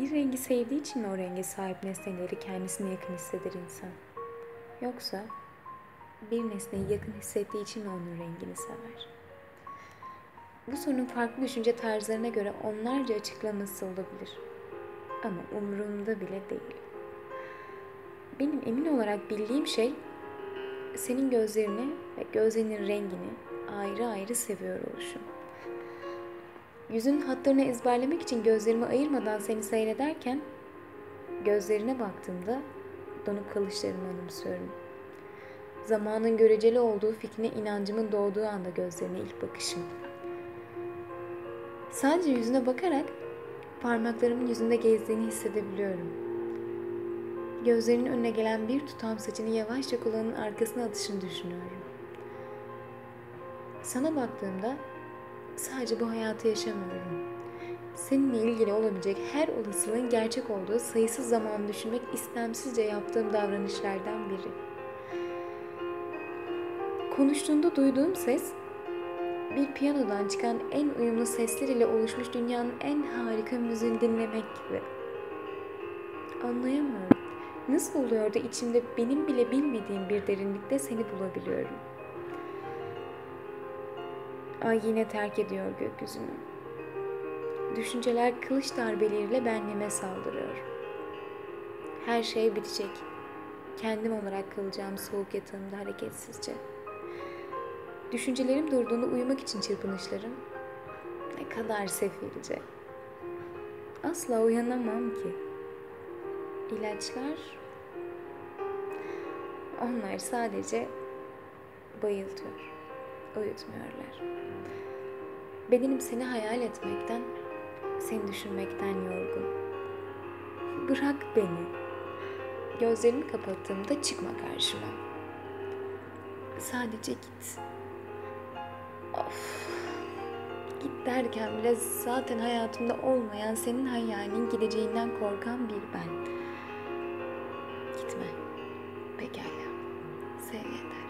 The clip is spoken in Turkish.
Bir rengi sevdiği için mi o renge sahip nesneleri kendisine yakın hisseder insan? Yoksa bir nesneyi yakın hissettiği için mi onun rengini sever? Bu sorunun farklı düşünce tarzlarına göre onlarca açıklaması olabilir. Ama umurumda bile değil. Benim emin olarak bildiğim şey senin gözlerini ve gözlerinin rengini ayrı ayrı seviyor oluşum. Yüzün hatlarını ezberlemek için gözlerimi ayırmadan seni seyrederken gözlerine baktığımda donup kalışlarını anımsıyorum. Zamanın göreceli olduğu fikrine inancımın doğduğu anda gözlerine ilk bakışım. Sadece yüzüne bakarak parmaklarımın yüzünde gezdiğini hissedebiliyorum. Gözlerinin önüne gelen bir tutam saçını yavaşça kulağının arkasına atışını düşünüyorum. Sana baktığımda sadece bu hayatı yaşamıyorum. Seninle ilgili olabilecek her olasılığın gerçek olduğu sayısız zaman düşünmek istemsizce yaptığım davranışlardan biri. Konuştuğunda duyduğum ses bir piyanodan çıkan en uyumlu sesler ile oluşmuş dünyanın en harika müziğini dinlemek gibi. Anlayamıyorum. Nasıl oluyor da içimde benim bile bilmediğim bir derinlikte seni bulabiliyorum? Ay yine terk ediyor gökyüzünü. Düşünceler kılıç darbeleriyle benliğime saldırıyor. Her şey bitecek. Kendim olarak kalacağım soğuk yatağımda hareketsizce. Düşüncelerim durduğunda uyumak için çırpınışlarım ne kadar sefilce. Asla uyanamam ki. İlaçlar onlar sadece bayıltıyor, uyutmuyorlar. Bedenim seni hayal etmekten, seni düşünmekten yorgun. Bırak beni. Gözlerimi kapattığımda çıkma karşıma. Sadece git. Of. Git derken bile zaten hayatımda olmayan senin hayalinin gideceğinden korkan bir ben. Gitme. Pekala. Sev yeter.